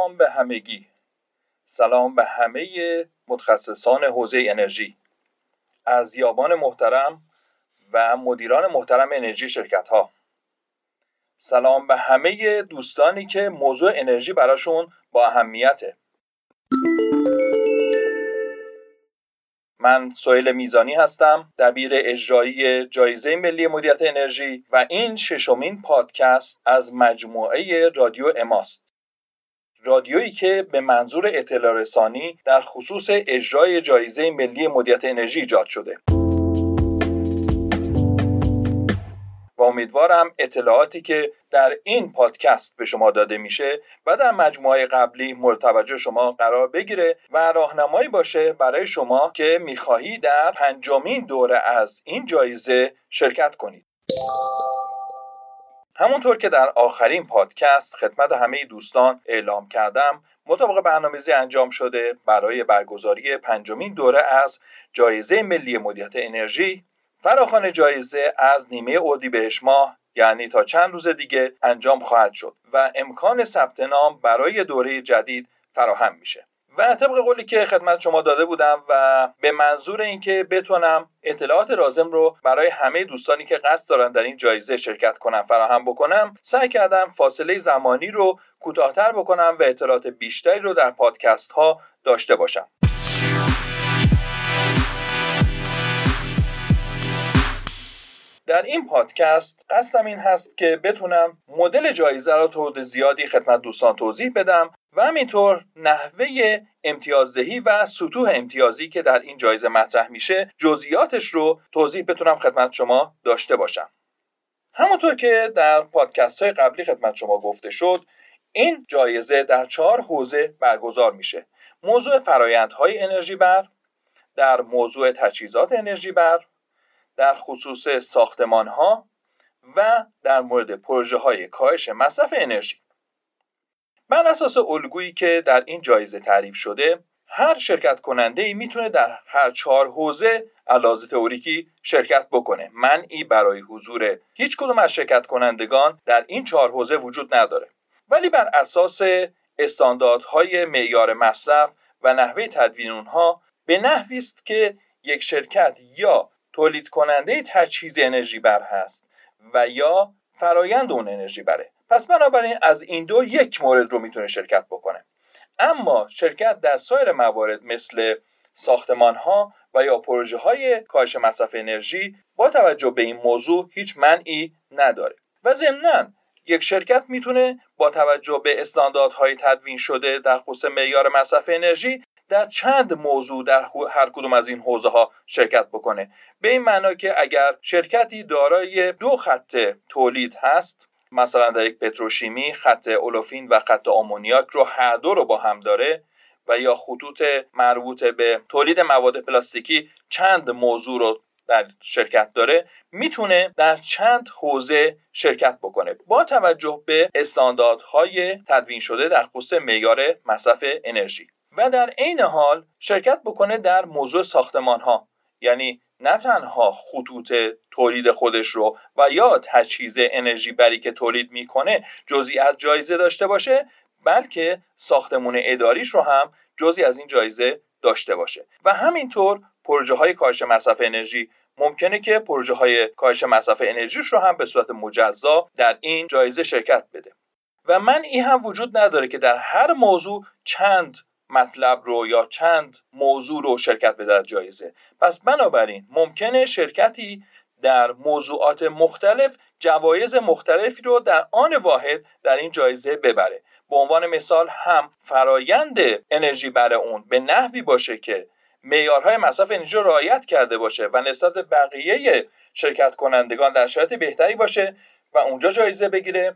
سلام به همگی. سلام به همه متخصصان حوزه انرژی. از یابان محترم و مدیران محترم انرژی شرکت ها سلام به همه دوستانی که موضوع انرژی براشون با اهمیته. من سویل میزانی هستم دبیر اجرایی جایزه ملی مدیریت انرژی و این ششمین پادکست از مجموعه رادیو اماست. رادیویی که به منظور اطلاع رسانی در خصوص اجرای جایزه ملی مدیریت انرژی ایجاد شده. و امیدوارم اطلاعاتی که در این پادکست به شما داده میشه و در مجموعه قبلی مورد توجه شما قرار بگیره و راهنمایی باشه برای شما که می‌خواهی در پنجمین دوره از این جایزه شرکت کنید. همونطور که در آخرین پادکست خدمت همه دوستان اعلام کردم مطابق برنامه‌ریزی انجام شده برای برگزاری پنجمین دوره از جایزه ملی مدیریت انرژی فراخوان جایزه از نیمه اردیبهشت ماه یعنی تا چند روز دیگه انجام خواهد شد و امکان ثبت نام برای دوره جدید فراهم میشه. و طبق قولی که خدمت شما داده بودم و به منظور اینکه بتونم اطلاعات لازم رو برای همه دوستانی که قصد دارن در این جایزه شرکت کنم فراهم بکنم سعی کردم فاصله زمانی رو کوتاهتر بکنم و اطلاعات بیشتری رو در پادکست ها داشته باشم. در این پادکست قصدم این هست که بتونم مدل جایزه را طور زیادی خدمت دوستان توضیح بدم و همینطور نحوه امتیازدهی و سطوح امتیازی که در این جایزه مطرح میشه جزئیاتش رو توضیح بتونم خدمت شما داشته باشم. همونطور که در پادکست های قبلی خدمت شما گفته شد این جایزه در چهار حوزه برگزار میشه. موضوع فرایندهای انرژی بر در موضوع تجهیزات انرژی بر در خصوص ساختمان ها و در مورد پروژه های کاهش مصرف انرژی. بر اساس الگویی که در این جایزه تعریف شده هر شرکت کننده ای می‌تونه در هر چهار حوزه علاوه تئوریکی شرکت بکنه. منعی برای حضور هیچ کدوم از شرکت کنندگان در این چهار حوزه وجود نداره. ولی بر اساس استانداردهای معیار مصرف و نحوه تدوین اونها به نحوی است که یک شرکت یا تولید کننده تجهیز انرژی بر هست و یا فرایند اون انرژی بره. پس بنابراین از این دو یک مورد رو می‌تونه شرکت بکنه. اما شرکت در سایر موارد مثل ساختمان ها و یا پروژه های کاهش مصرف انرژی با توجه به این موضوع هیچ منعی نداره. و ضمنا یک شرکت می‌تونه با توجه به استانداردهای تدوین شده در خصوص معیار مصرف انرژی در چند موضوع در هر کدوم از این حوزه ها شرکت بکنه. به این معنا که اگر شرکتی دارای دو خط تولید هست مثلا در یک پتروشیمی خط اولوفین و خط آمونیاک رو هر دو رو با هم داره و یا خطوط مربوط به تولید مواد پلاستیکی چند موضوع رو در شرکت داره می‌تونه در چند حوزه شرکت بکنه. با توجه به استانداردهای تدوین شده در خصوص معیار مصرف انرژی. و در عین حال شرکت بکنه در موضوع ساختمان ها یعنی نه تنها خطوط تولید خودش رو و یا تجهیز انرژی بری که تولید می‌کنه جزی از جایزه داشته باشه بلکه ساختمون اداریش رو هم جزی از این جایزه داشته باشه. و همینطور پروژه های کاهش مصرف انرژی. ممکنه که پروژه های کاهش مصرف انرژیش رو هم به صورت مجزا در این جایزه شرکت بده. و من این هم وجود نداره که در هر موضوع چند مطلب رو یا چند موضوع رو شرکت بده جایزه. پس بنابراین ممکنه شرکتی در موضوعات مختلف جوایز مختلفی رو در آن واحد در این جایزه ببره. به عنوان مثال هم فرایند انرژی بر اون به نحوی باشه که معیارهای مصرف انرژی رو رعایت کرده باشه و نسبت بقیه شرکت کنندگان در شرایط بهتری باشه و اونجا جایزه بگیره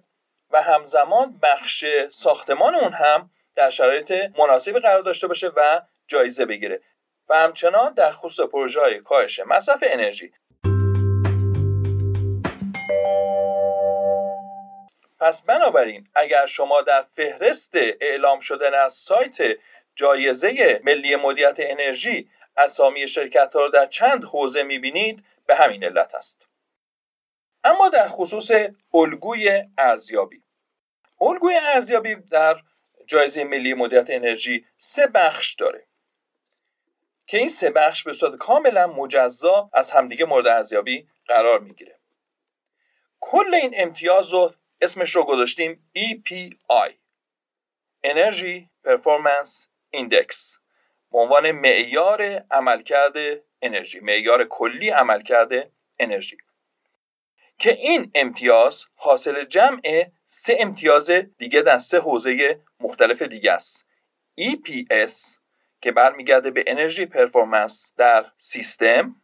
و همزمان بخش ساختمان اون هم در شرایط مناسبی قرار داشته باشه و جایزه بگیره. و همچنان در خصوص پروژه های کاهش مصرف انرژی. پس بنابراین اگر شما در فهرست اعلام شدن از سایت جایزه ملی مدیریت انرژی اسامی شرکت ها رو در چند حوزه می‌بینید به همین علت است. اما در خصوص الگوی ارزیابی. الگوی ارزیابی در جایزه ملی مدیریت انرژی سه بخش داره. که این سه بخش به صورت کاملا مجزا از همدیگه مورد ارزیابی قرار می‌گیره. کل این امتیاز رو اسمش رو گذاشتیم EPI Energy Performance Index به عنوان معیار عملکرد انرژی معیار کلی عملکرد انرژی. که این امتیاز حاصل جمع سه امتیاز دیگه در سه حوزه مختلف دیگه است. EPS که برمیگرده به انرژی پرفورمنس در سیستم.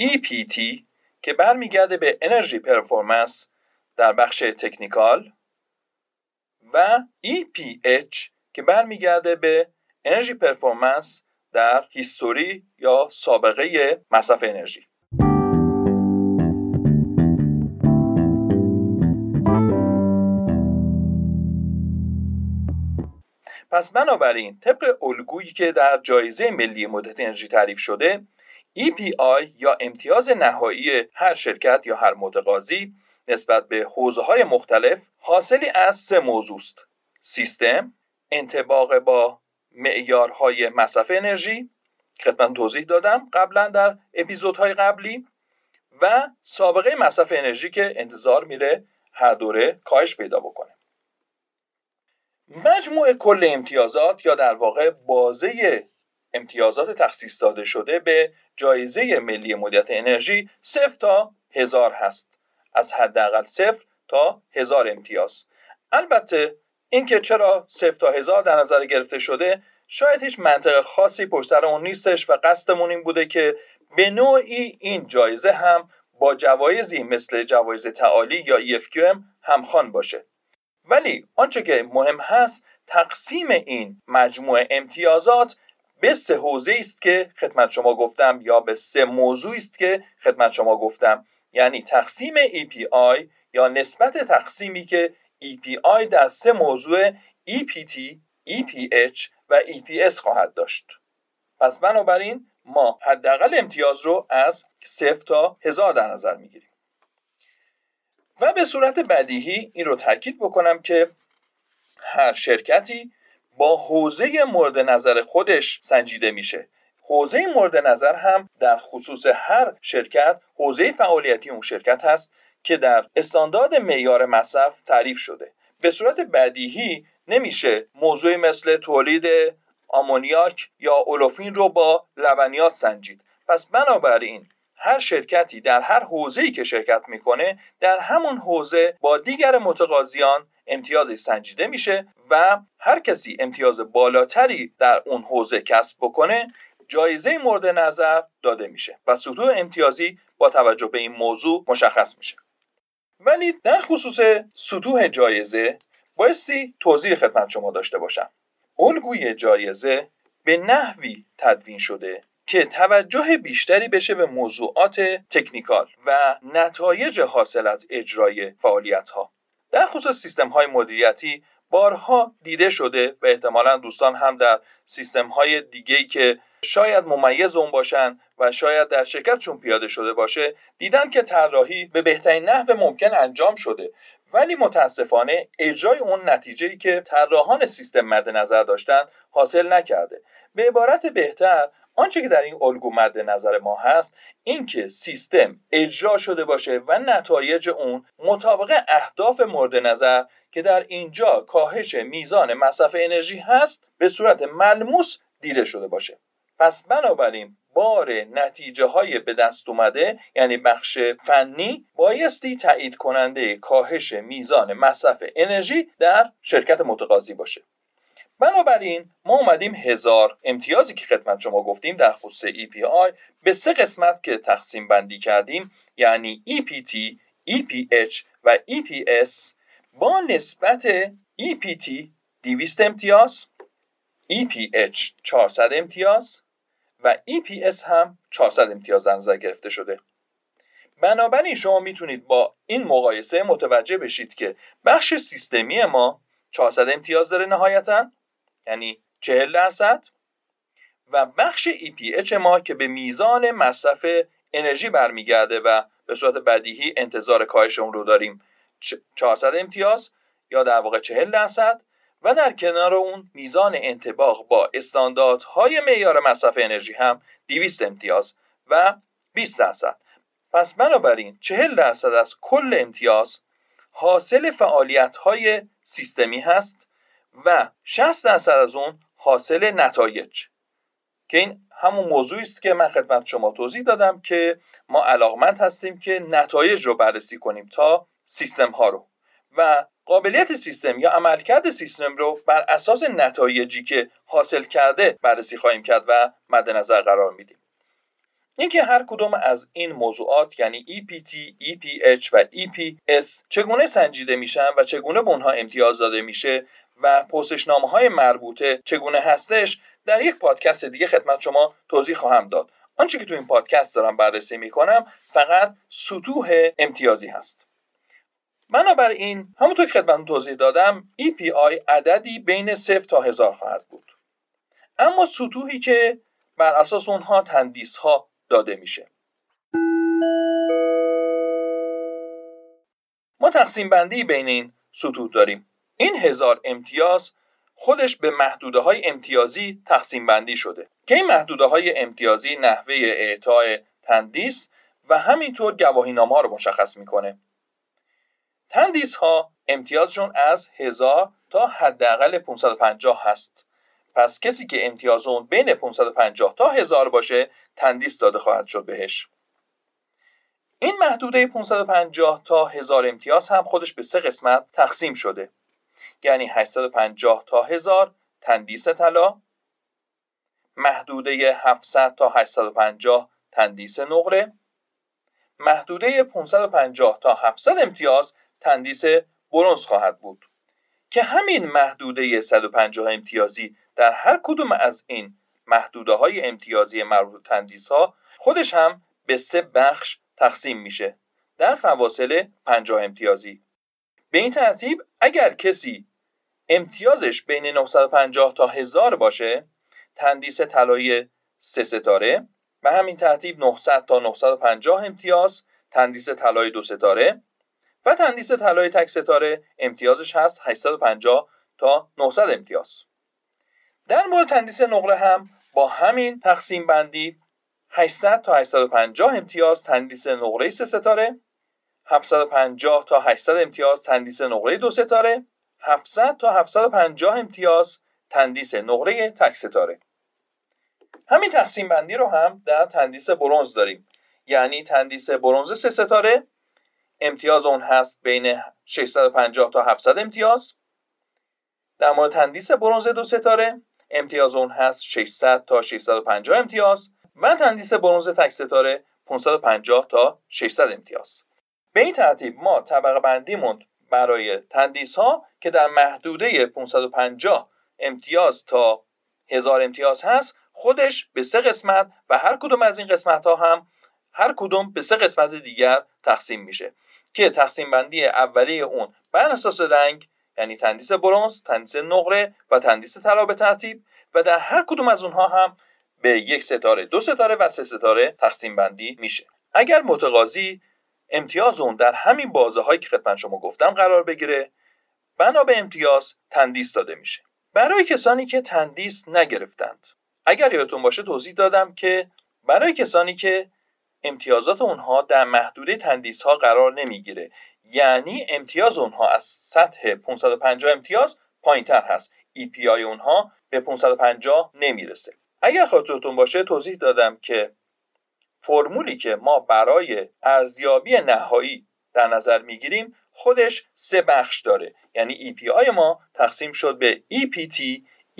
EPT که برمیگرده به انرژی پرفورمنس در بخش تکنیکال. و EPH که برمیگرده به انرژی پرفورمنس در هیستوری یا سابقه مصرف انرژی. پس بنابراین طبق الگویی که در جایزه ملی مدت انرژی تعریف شده EPI یا امتیاز نهایی هر شرکت یا هر متقاضی نسبت به حوزه های مختلف حاصلی از سه موضوع است. سیستم انتباق با معیارهای مصرف انرژی خدمت توضیح دادم قبلا در اپیزودهای قبلی و سابقه مصرف انرژی که انتظار میره هر دوره کاهش پیدا بکنه. مجموع کل امتیازات یا در واقع بازه امتیازات تخصیص داده شده به جایزه ملی مدیریت انرژی صفر تا هزار هست. از حداقل صفر تا هزار امتیاز. البته اینکه چرا صفر تا هزار در نظر گرفته شده شاید هیچ منطق خاصی پشت سر اون نیستش و قصدمون این بوده که به نوعی این جایزه هم با جوایزی مثل جوایز تعالی یا EFQM همخوان باشه. ولی آنچه که مهم هست تقسیم این مجموعه امتیازات به سه حوزه است که خدمت شما گفتم یا به سه موضوع است که خدمت شما گفتم. یعنی تقسیم EPI یا نسبت تقسیمی که EPI در سه موضوع EPT, EPH و EPS خواهد داشت. پس بنابراین ما حداقل امتیاز رو از صفر تا هزار در نظر می‌گیریم. و به صورت بدیهی این رو تاکید بکنم که هر شرکتی با حوزه مورد نظر خودش سنجیده میشه. حوزه مورد نظر هم در خصوص هر شرکت حوزه فعالیتی اون شرکت هست که در استاندارد معیار مصرف تعریف شده. به صورت بدیهی نمیشه موضوعی مثل تولید آمونیاک یا اولوفین رو با لبنیات سنجید. پس بنابراین هر شرکتی در هر حوزه‌ای که شرکت می‌کنه در همون حوزه با دیگر متقاضیان امتیازی سنجیده میشه و هر کسی امتیاز بالاتری در اون حوزه کسب بکنه جایزه مورد نظر داده میشه و سطوح امتیازی با توجه به این موضوع مشخص میشه. ولی در خصوص سطوح جایزه بایستی توضیح خدمت شما داشته باشم. الگوی جایزه به نحوی تدوین شده که توجه بیشتری بشه به موضوعات تکنیکال و نتایج حاصل از اجرای فعالیت ها در خصوص سیستم های مدیریتی بارها دیده شده و احتمالا دوستان هم در سیستم های دیگه که شاید ممیز اون باشن و شاید در شرکتشون پیاده شده باشه دیدن که طراحی به بهترین نحو ممکن انجام شده. ولی متاسفانه اجرای اون نتیجه ای که طراحان سیستم مد نظر داشتن حاصل نکرده. به عبارت بهتر آنچه که در این الگو مد نظر ما هست اینکه سیستم اجرا شده باشه و نتایج اون مطابق اهداف مورد نظر که در اینجا کاهش میزان مصرف انرژی هست به صورت ملموس دیده شده باشه. پس بنابراین بار نتیجه های به دست اومده یعنی بخش فنی بایستی تایید کننده کاهش میزان مصرف انرژی در شرکت متقاضی باشه. بنابراین ما اومدیم هزار امتیازی که خدمت شما گفتیم در خصوص EPI به سه قسمت که تقسیم بندی کردیم یعنی EPT, EPH و EPS با نسبت EPT 200 امتیاز EPH 400 امتیاز و EPS هم 400 امتیاز در نظر گرفته شده. بنابراین شما می‌تونید با این مقایسه متوجه بشید که بخش سیستمی ما 400 امتیاز داره نهایتا. یعنی 40 درصد. و بخش EPH ما که به میزان مصرف انرژی برمیگرده و به صورت بدیهی انتظار کاهش اون رو داریم 400 امتیاز یا در واقع 40 درصد. و در کنار اون میزان انتباق با استانداردهای معیار مصرف انرژی هم 200 امتیاز و 20 درصد. پس بنابراین 40 درصد از کل امتیاز حاصل فعالیت های سیستمی هست. و 60 درصد از اون حاصل نتایج. که این همون موضوعی است که من خدمت شما توضیح دادم که ما علاقمند هستیم که نتایج رو بررسی کنیم تا سیستم ها رو. و قابلیت سیستم یا عملکرد سیستم رو بر اساس نتایجی که حاصل کرده بررسی خواهیم کرد و مد نظر قرار میدیم. اینکه هر کدوم از این موضوعات یعنی EPT, EPH و EPS چگونه سنجیده میشن و چگونه به اونها امتیاز داده میشه و پرسشنامه های مربوطه چگونه هستش در یک پادکست دیگه خدمت شما توضیح خواهم داد. آنچه که تو این پادکست دارم بررسی می‌کنم فقط سطوح امتیازی هست. بنابراین همونطور که خدمت توضیح دادم EPI عددی بین 0 تا هزار خواهد بود. اما سطوحی که بر اساس اونها تندیس ها داده میشه. ما تقسیم بندی بین این سطوح داریم. این هزار امتیاز خودش به محدوده های امتیازی تقسیم بندی شده که این محدوده های امتیازی نحوه اعطای تندیس و همینطور گواهی ها رو مشخص می‌کنه. تندیس ها امتیازشون از هزار تا حداقل 550 هست. پس کسی که امتیاز اون بین 550 تا 1000 باشه تندیس داده خواهد شد بهش. این محدوده 550 تا 1000 امتیاز هم خودش به سه قسمت تقسیم شده. یعنی 850 تا 1000 تندیس طلا. محدوده 700 تا 850 تندیس نقره. محدوده 550 تا 700 امتیاز تندیس برونز خواهد بود. که همین محدوده 150 امتیازی در هر کدوم از این محدوده های امتیازی مربوط تندیس ها خودش هم به سه بخش تقسیم میشه. در فواصل 50 امتیازی. به این ترتیب اگر کسی امتیازش بین 950 تا 1000 باشه تندیس طلای سه ستاره به همین ترتیب 900 تا 950 امتیاز تندیس طلای دو ستاره و تندیس طلای تک ستاره امتیازش هست 850 تا 900 امتیاز. در مورد تندیس نقره هم با همین تقسیم بندی 800 تا 850 امتیاز تندیس نقره سه ستاره 750 تا 800 امتیاز تندیس نقره دو ستاره 700 تا 750 امتیاز تندیس نقره تک ستاره. همین تقسیم بندی رو هم در تندیس برونز داریم. یعنی تندیس برونز سه ستاره امتیاز اون هست بین 650 تا 700 امتیاز. در مورد تندیس برونز دو ستاره امتیاز اون هست 600 تا 650 امتیاز. و تندیس برونز تک ستاره 550 تا 600 امتیاز. به این ترتیب ما طبقه بندیمون برای تندیس ها که در محدوده 550 امتیاز تا 1000 امتیاز هست خودش به سه قسمت و هر کدوم از این قسمت ها هم هر کدوم به سه قسمت دیگر تقسیم میشه که تقسیم بندی اولیه اون بر اساس رنگ یعنی تندیس برونز، تندیس نقره و تندیس طلا به ترتیب و در هر کدوم از اونها هم به یک ستاره، دو ستاره و سه ستاره تقسیم بندی میشه. اگر متقاضی امتیاز اون در همین بازه هایی که خدمت شما گفتم قرار بگیره. بنا به امتیاز تندیس داده میشه. برای کسانی که تندیس نگرفتند. اگر یادتون باشه توضیح دادم که برای کسانی که امتیازات اونها در محدوده تندیس ها قرار نمی‌گیره یعنی امتیاز اونها از سطح 550 امتیاز پایین تر هست EPI اونها به 550 نمی‌رسه. اگر خاطرتون باشه توضیح دادم که فرمولی که ما برای ارزیابی نهایی در نظر می‌گیریم خودش سه بخش داره. یعنی EPI ما تقسیم شد به EPT,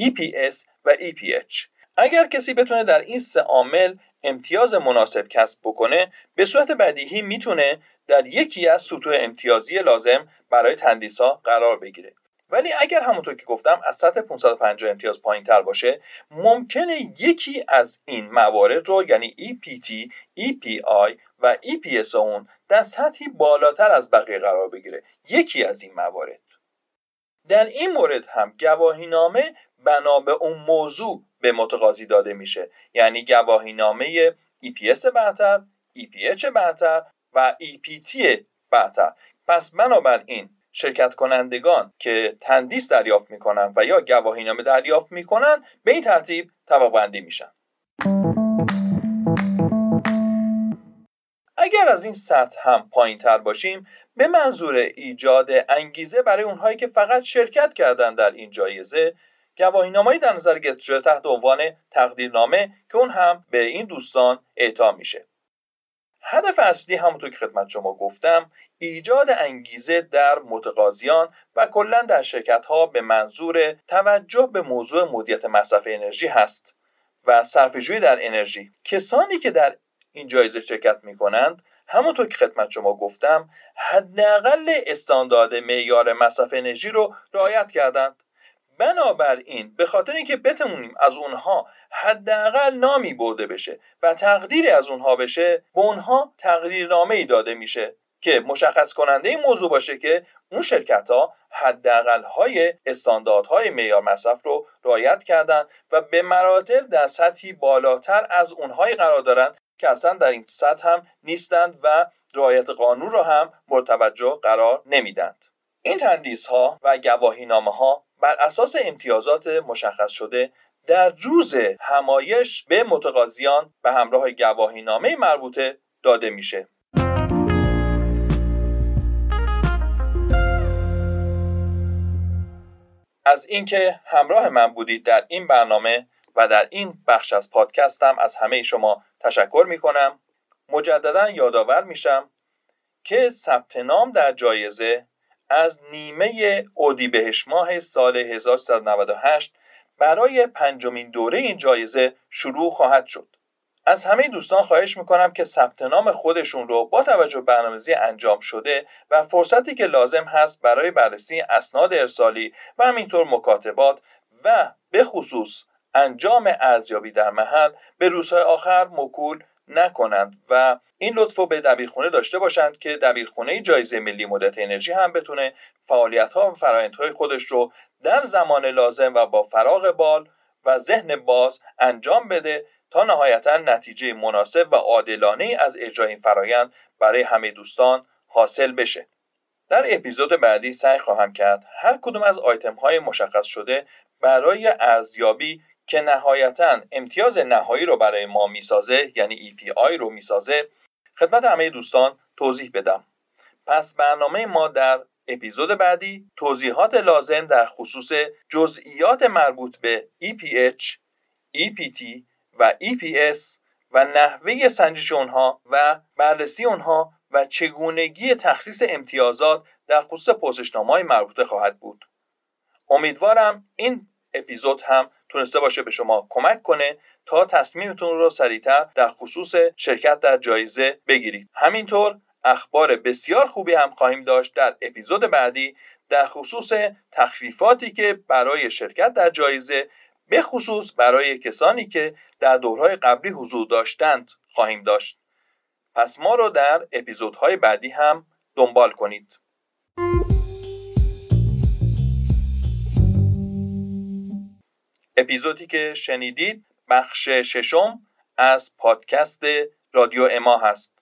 EPS و EPH اگر کسی بتونه در این سه عامل امتیاز مناسب کسب بکنه به صورت بدیهی می‌تونه در یکی از سطوح امتیازی لازم برای تندیس ها قرار بگیره. ولی اگر همونطور که گفتم از سطح 550 امتیاز پایین تر باشه ممکنه یکی از این موارد رو یعنی EPT, EPI و EPS اون در سطحی بالاتر از بقیه قرار بگیره. یکی از این موارد. در این مورد هم گواهی نامه بنا به اون موضوع به متقاضی داده میشه. یعنی گواهی نامه EPS برتر EPH برتر و EPT برتر پس بنابراین شرکت کنندگان که تندیس دریافت می‌کنن و یا گواهینامه دریافت می‌کنن به این ترتیب طبقه میشن. اگر از این سطح هم پایین تر باشیم به منظور ایجاد انگیزه برای اونهایی که فقط شرکت کردن در این جایزه گواهینامه‌ای در نظر گرفته شده تحت عنوان تقدیرنامه که اون هم به این دوستان اعطا میشه. هدف اصلی همونطور که خدمت شما گفتم ایجاد انگیزه در متقاضیان و کلا در شرکت ها به منظور توجه به موضوع مدیریت مصرف انرژی هست و صرفه‌جویی در انرژی. کسانی که در این جایزه شرکت می کنند همونطور که خدمت شما گفتم حداقل استاندارد معیار مصرف انرژی رو رعایت کردند. بنابراین به خاطر اینکه بتونیم از اونها حداقل نامی برده بشه و تقدیری از اونها بشه به اونها تقدیرنامه ای داده میشه که مشخص کننده این موضوع باشه که اون شرکت ها حداقل های استانداردهای معیار مصرف رو رعایت کردن و به مراتب در سطحی بالاتر از اونهایی قرار دارن که اصلا در این سطح هم نیستند و رعایت قانون را هم مرتوجه قرار نمیدند این تندیس ها و گواهی نامه ها بر اساس امتیازات مشخص شده در روز همایش به متقاضیان به همراه گواهی نامه مربوطه داده میشه. از اینکه همراه من بودید در این برنامه و در این بخش از پادکستم از همه شما تشکر می کنم مجددا یادآور میشم که ثبت نام در جایزه از نیمه بهش ماه سال 1398 برای پنجمین دوره این جایزه شروع خواهد شد. از همه دوستان خواهش می‌کنم که ثبت نام خودشون رو با توجه برنامه‌ریزی انجام شده و فرصتی که لازم هست برای بررسی اسناد ارسالی و همینطور مکاتبات و به خصوص انجام ارزیابی در محل به روزهای آخر مکول نکنند و این لطف به دبیرخونه داشته باشند که دبیرخونه جایزه ملی مدت انرژی هم بتونه فعالیت ها و فرایندهای خودش رو در زمان لازم و با فراغ بال و ذهن باز انجام بده تا نهایتا نتیجه مناسب و عادلانه از اجرای این فرایند برای همه دوستان حاصل بشه. در اپیزود بعدی سعی خواهم کرد هر کدوم از آیتم های مشخص شده برای ارزیابی که نهایتا امتیاز نهایی رو برای ما می‌سازه یعنی EPI رو می‌سازه. خدمت همه دوستان توضیح بدم. پس برنامه ما در اپیزود بعدی توضیحات لازم در خصوص جزئیات مربوط به EPH, EPT و EPS و نحوه سنجش اونها و بررسی اونها و چگونگی تخصیص امتیازات در خصوص پرسشنامه های مربوطه خواهد بود. امیدوارم این اپیزود هم تونسته باشه به شما کمک کنه تا تصمیمتون رو سریعتر در خصوص شرکت در جایزه بگیرید. همینطور اخبار بسیار خوبی هم خواهیم داشت در اپیزود بعدی در خصوص تخفیفاتی که برای شرکت در جایزه به خصوص برای کسانی که در دورهای قبلی حضور داشتند خواهیم داشت. پس ما رو در اپیزودهای بعدی هم دنبال کنید. اپیزودی که شنیدید بخش ششم از پادکست رادیو اما هست.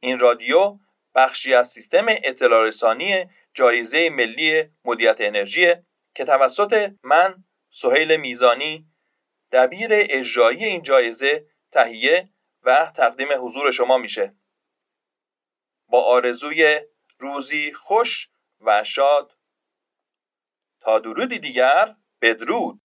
این رادیو بخشی از سیستم اطلاع رسانی جایزه ملی مدیریت انرژی که توسط من سهیل میزانی دبیر اجرایی این جایزه تهیه و تقدیم حضور شما میشه. با آرزوی روزی خوش و شاد. تا درودی دیگر بدرود.